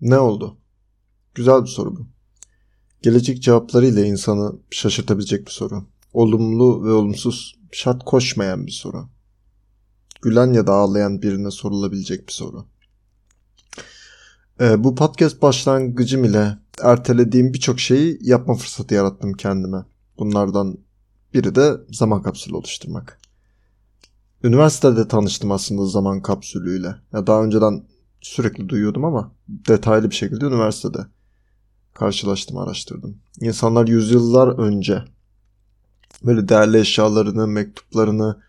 Ne oldu? Güzel bir soru bu. Gelecek cevaplarıyla insanı şaşırtabilecek bir soru. Olumlu ve olumsuz şart koşmayan bir soru. Gülen ya da ağlayan birine sorulabilecek bir soru. Ee, bu podcast başlangıcım ile ertelediğim birçok şeyi yapma fırsatı yarattım kendime. Bunlardan biri de zaman kapsülü oluşturmak. Üniversitede tanıştım aslında zaman kapsülüyle. Ya daha önceden sürekli duyuyordum ama detaylı bir şekilde üniversitede karşılaştım, araştırdım. İnsanlar yüzyıllar önce böyle değerli eşyalarını, mektuplarını,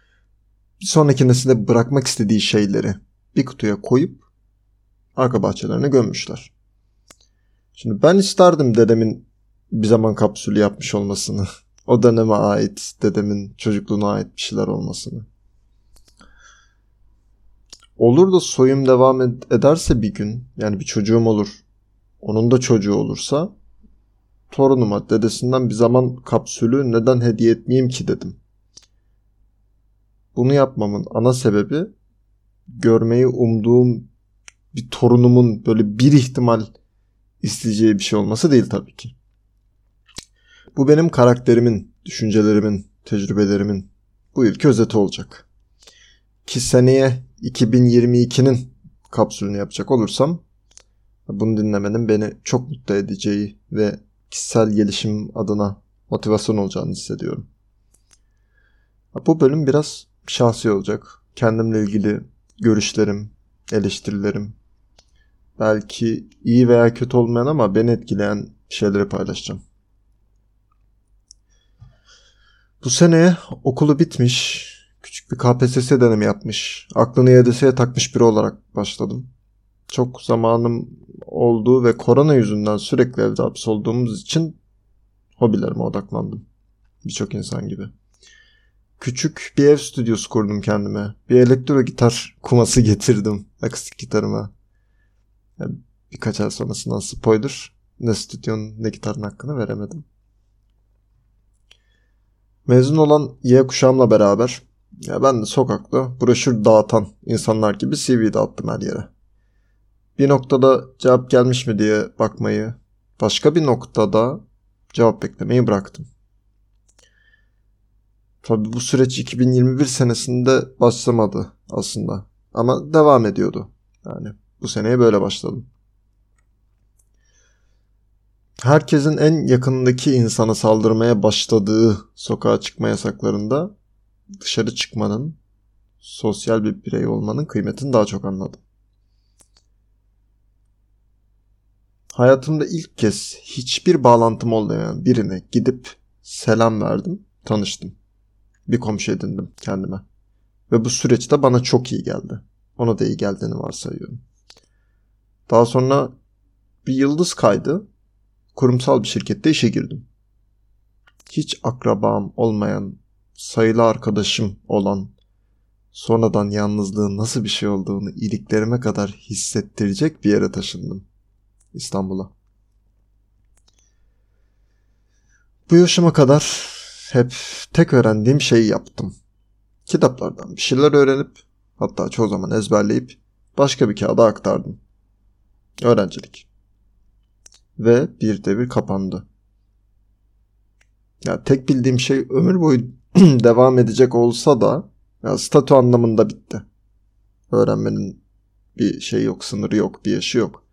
bir sonraki nesile bırakmak istediği şeyleri bir kutuya koyup arka bahçelerine gömmüşler. Şimdi ben isterdim dedemin bir zaman kapsülü yapmış olmasını. O döneme ait, dedemin çocukluğuna ait bir şeyler olmasını. Olur da soyum devam ederse bir gün, yani bir çocuğum olur, onun da çocuğu olursa, torunuma dedesinden bir zaman kapsülü neden hediye etmeyeyim ki dedim. Bunu yapmamın ana sebebi görmeyi umduğum bir torunumun böyle bir ihtimal isteyeceği bir şey olması değil tabii ki. Bu benim karakterimin, düşüncelerimin, tecrübelerimin bu ilk özeti olacak. Ki seneye 2022'nin kapsülünü yapacak olursam bunu dinlemenin beni çok mutlu edeceği ve kişisel gelişim adına motivasyon olacağını hissediyorum. Bu bölüm biraz şahsi olacak. Kendimle ilgili görüşlerim, eleştirilerim, belki iyi veya kötü olmayan ama beni etkileyen şeyleri paylaşacağım. Bu sene okulu bitmiş, küçük bir KPSS dönemi yapmış, aklını YDS'ye takmış biri olarak başladım. Çok zamanım olduğu ve korona yüzünden sürekli evde hapis olduğumuz için hobilerime odaklandım. Birçok insan gibi. Küçük bir ev stüdyosu kurdum kendime. Bir elektro gitar kuması getirdim akustik gitarıma. Yani birkaç ay sonrasından spoiler ne stüdyonun ne gitarın hakkını veremedim. Mezun olan Y kuşağımla beraber ya ben de sokakta broşür dağıtan insanlar gibi CV dağıttım her yere. Bir noktada cevap gelmiş mi diye bakmayı, başka bir noktada cevap beklemeyi bıraktım. Tabii bu süreç 2021 senesinde başlamadı aslında. Ama devam ediyordu. Yani bu seneye böyle başladım. Herkesin en yakınındaki insana saldırmaya başladığı sokağa çıkma yasaklarında dışarı çıkmanın, sosyal bir birey olmanın kıymetini daha çok anladım. Hayatımda ilk kez hiçbir bağlantım olmayan birine gidip selam verdim, tanıştım. Bir komşu edindim kendime. Ve bu süreçte bana çok iyi geldi. Ona da iyi geldiğini varsayıyorum. Daha sonra bir yıldız kaydı. Kurumsal bir şirkette işe girdim. Hiç akrabam olmayan, sayılı arkadaşım olan, sonradan yalnızlığın nasıl bir şey olduğunu iliklerime kadar hissettirecek bir yere taşındım. İstanbul'a. Bu yaşıma kadar hep tek öğrendiğim şeyi yaptım. Kitaplardan bir şeyler öğrenip hatta çoğu zaman ezberleyip başka bir kağıda aktardım. Öğrencilik. Ve bir devir kapandı. Ya tek bildiğim şey ömür boyu devam edecek olsa da ya statü anlamında bitti. Öğrenmenin bir şey yok, sınırı yok, bir yaşı yok.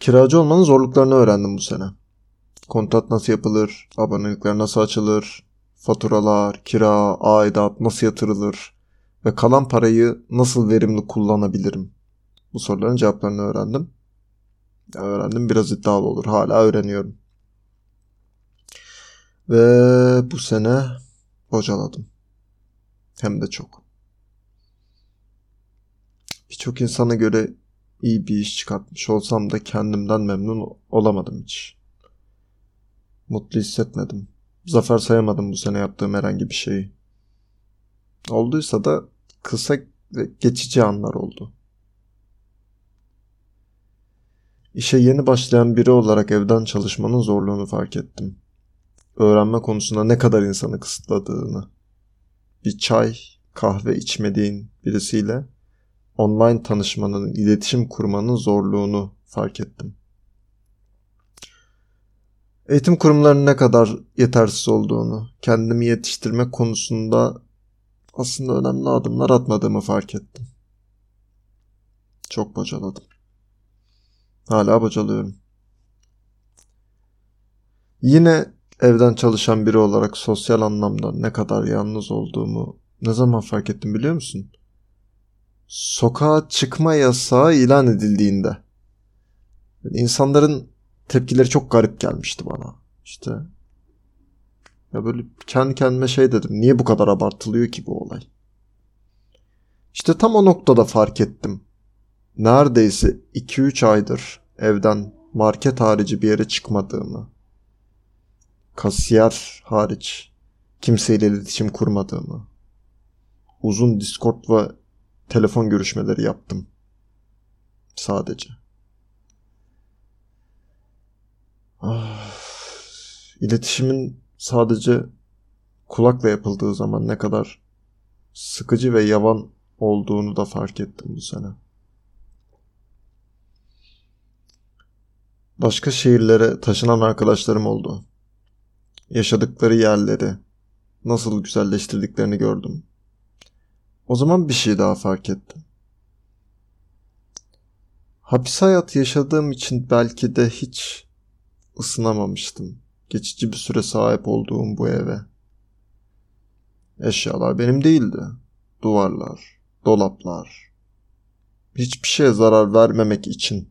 Kiracı olmanın zorluklarını öğrendim bu sene. Kontrat nasıl yapılır, abonelikler nasıl açılır, faturalar, kira, aidat nasıl yatırılır ve kalan parayı nasıl verimli kullanabilirim? Bu soruların cevaplarını öğrendim. Öğrendim biraz iddialı olur. Hala öğreniyorum. Ve bu sene bocaladım. Hem de çok. Birçok insana göre iyi bir iş çıkartmış olsam da kendimden memnun olamadım hiç. Mutlu hissetmedim. Zafer sayamadım bu sene yaptığım herhangi bir şeyi. Olduysa da kısa ve geçici anlar oldu. İşe yeni başlayan biri olarak evden çalışmanın zorluğunu fark ettim. Öğrenme konusunda ne kadar insanı kısıtladığını. Bir çay, kahve içmediğin birisiyle online tanışmanın, iletişim kurmanın zorluğunu fark ettim. Eğitim kurumlarının ne kadar yetersiz olduğunu, kendimi yetiştirme konusunda aslında önemli adımlar atmadığımı fark ettim. Çok bocaladım. Hala bocalıyorum. Yine evden çalışan biri olarak sosyal anlamda ne kadar yalnız olduğumu ne zaman fark ettim biliyor musun? Sokağa çıkma yasağı ilan edildiğinde. Yani insanların tepkileri çok garip gelmişti bana. İşte ya böyle kendi kendime şey dedim. Niye bu kadar abartılıyor ki bu olay? İşte tam o noktada fark ettim. Neredeyse 2-3 aydır evden market harici bir yere çıkmadığımı, kasiyer hariç kimseyle iletişim kurmadığımı, uzun Discord ve telefon görüşmeleri yaptım. Sadece. Ah, iletişimin sadece kulakla yapıldığı zaman ne kadar sıkıcı ve yavan olduğunu da fark ettim bu sene. Başka şehirlere taşınan arkadaşlarım oldu. Yaşadıkları yerleri nasıl güzelleştirdiklerini gördüm. O zaman bir şey daha fark ettim. Hapis hayat yaşadığım için belki de hiç ısınamamıştım. Geçici bir süre sahip olduğum bu eve. Eşyalar benim değildi. Duvarlar, dolaplar. Hiçbir şeye zarar vermemek için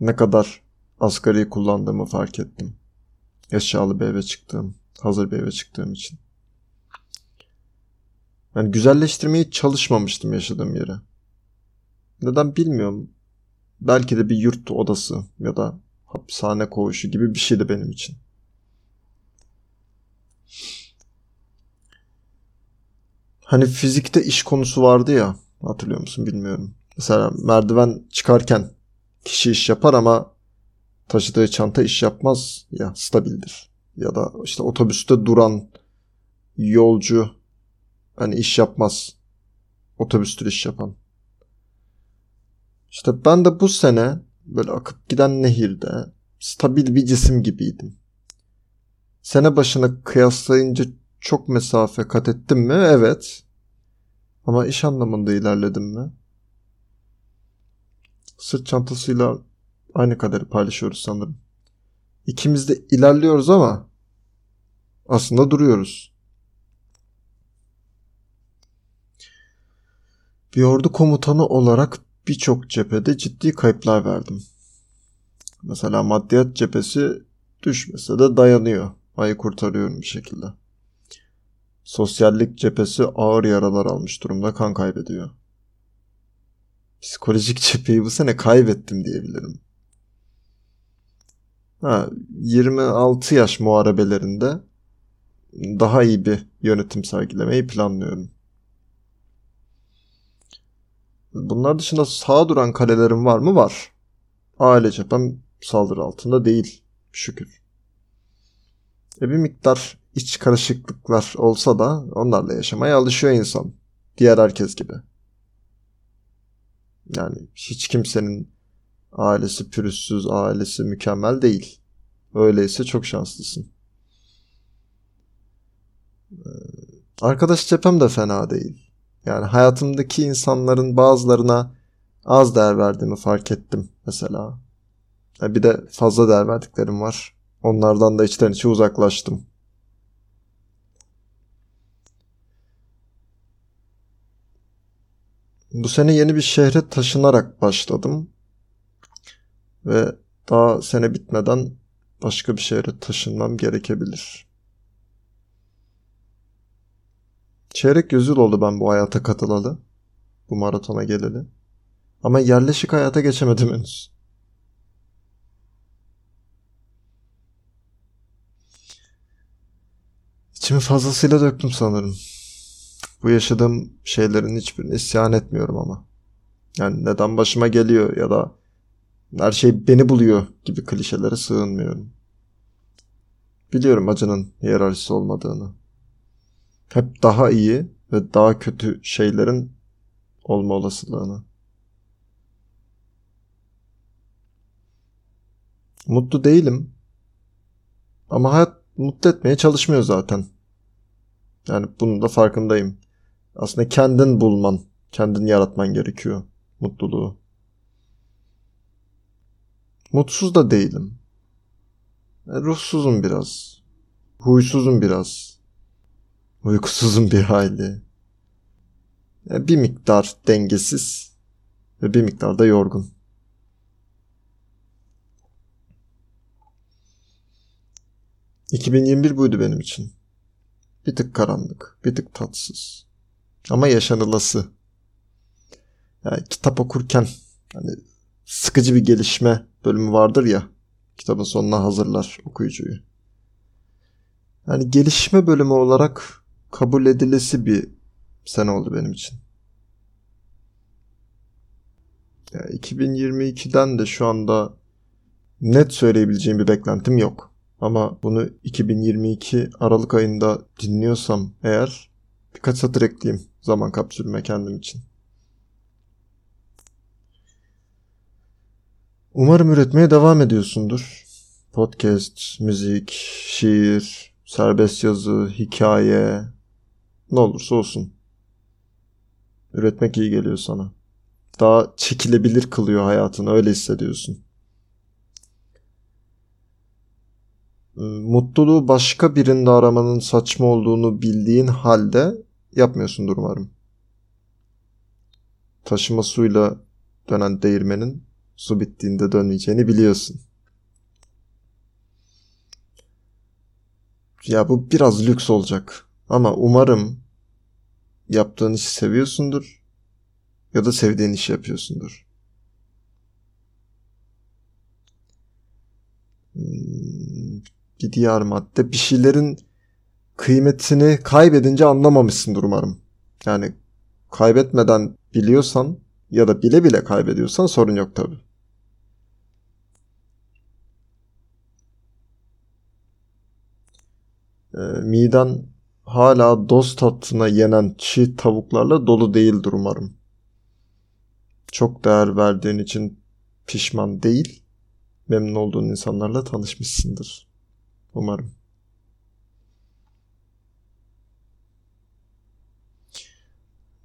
ne kadar asgari kullandığımı fark ettim. Eşyalı bir eve çıktığım, hazır bir eve çıktığım için. Yani güzelleştirmeye çalışmamıştım yaşadığım yere. Neden bilmiyorum. Belki de bir yurt odası ya da hapishane koğuşu gibi bir şeydi benim için. Hani fizikte iş konusu vardı ya hatırlıyor musun bilmiyorum. Mesela merdiven çıkarken kişi iş yapar ama taşıdığı çanta iş yapmaz ya stabildir. Ya da işte otobüste duran yolcu hani iş yapmaz. Otobüstür iş yapan. İşte ben de bu sene böyle akıp giden nehirde stabil bir cisim gibiydim. Sene başına kıyaslayınca çok mesafe kat ettim mi? Evet. Ama iş anlamında ilerledim mi? Sırt çantasıyla aynı kaderi paylaşıyoruz sanırım. İkimiz de ilerliyoruz ama aslında duruyoruz. Bir ordu komutanı olarak birçok cephede ciddi kayıplar verdim. Mesela maddiyat cephesi düşmese de dayanıyor. Ayı kurtarıyorum bir şekilde. Sosyallik cephesi ağır yaralar almış durumda kan kaybediyor. Psikolojik cepheyi bu sene kaybettim diyebilirim. Ha, 26 yaş muharebelerinde daha iyi bir yönetim sergilemeyi planlıyorum. Bunlar dışında sağ duran kalelerim var mı? Var. Aile cephem saldırı altında değil. Şükür. E bir miktar iç karışıklıklar olsa da onlarla yaşamaya alışıyor insan. Diğer herkes gibi. Yani hiç kimsenin ailesi pürüzsüz, ailesi mükemmel değil. Öyleyse çok şanslısın. Ee, arkadaş cephem de fena değil. Yani hayatımdaki insanların bazılarına az değer verdiğimi fark ettim mesela. Bir de fazla değer verdiklerim var. Onlardan da içten içe uzaklaştım. Bu sene yeni bir şehre taşınarak başladım. Ve daha sene bitmeden başka bir şehre taşınmam gerekebilir. Çeyrek yüzyıl oldu ben bu hayata katılalı. Bu maratona geleli. Ama yerleşik hayata geçemedim henüz. İçimi fazlasıyla döktüm sanırım. Bu yaşadığım şeylerin hiçbirini isyan etmiyorum ama. Yani neden başıma geliyor ya da her şey beni buluyor gibi klişelere sığınmıyorum. Biliyorum acının hiyerarşisi olmadığını. Hep daha iyi ve daha kötü şeylerin olma olasılığını. Mutlu değilim. Ama hayat mutlu etmeye çalışmıyor zaten. Yani bunun da farkındayım. Aslında kendin bulman, kendin yaratman gerekiyor mutluluğu. Mutsuz da değilim. E, ruhsuzum biraz. Huysuzum biraz. Uykusuzum bir hayli. E, bir miktar dengesiz ve bir miktar da yorgun. ...2021 buydu benim için. Bir tık karanlık, bir tık tatsız. Ama yaşanılası. Yani kitap okurken hani sıkıcı bir gelişme bölümü vardır ya. Kitabın sonuna hazırlar okuyucuyu. Yani gelişme bölümü olarak kabul edilesi bir sene oldu benim için. Yani 2022'den de şu anda net söyleyebileceğim bir beklentim yok. Ama bunu 2022 Aralık ayında dinliyorsam eğer birkaç satır ekleyeyim zaman kapsülüme kendim için. Umarım üretmeye devam ediyorsundur. Podcast, müzik, şiir, serbest yazı, hikaye ne olursa olsun. Üretmek iyi geliyor sana. Daha çekilebilir kılıyor hayatını öyle hissediyorsun. Mutluluğu başka birinde aramanın saçma olduğunu bildiğin halde yapmıyorsundur umarım. Taşıma suyla dönen değirmenin su bittiğinde dönmeyeceğini biliyorsun. Ya bu biraz lüks olacak. Ama umarım yaptığın işi seviyorsundur ya da sevdiğin işi yapıyorsundur. Hmm, bir diğer madde bir şeylerin kıymetini kaybedince anlamamışsındır umarım. Yani kaybetmeden biliyorsan ya da bile bile kaybediyorsan sorun yok tabi. Ee, miden hala dost tatlına yenen çiğ tavuklarla dolu değildir umarım. Çok değer verdiğin için pişman değil, memnun olduğun insanlarla tanışmışsındır. Umarım.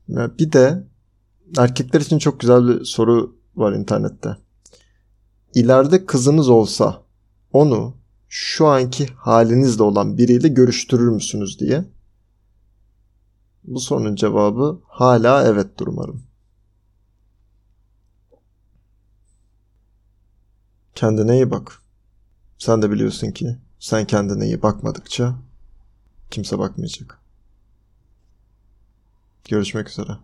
Bir de erkekler için çok güzel bir soru var internette. İleride kızınız olsa onu şu anki halinizde olan biriyle görüştürür müsünüz diye. Bu sorunun cevabı hala evettir umarım. Kendine iyi bak. Sen de biliyorsun ki sen kendine iyi bakmadıkça kimse bakmayacak. Görüşmek üzere.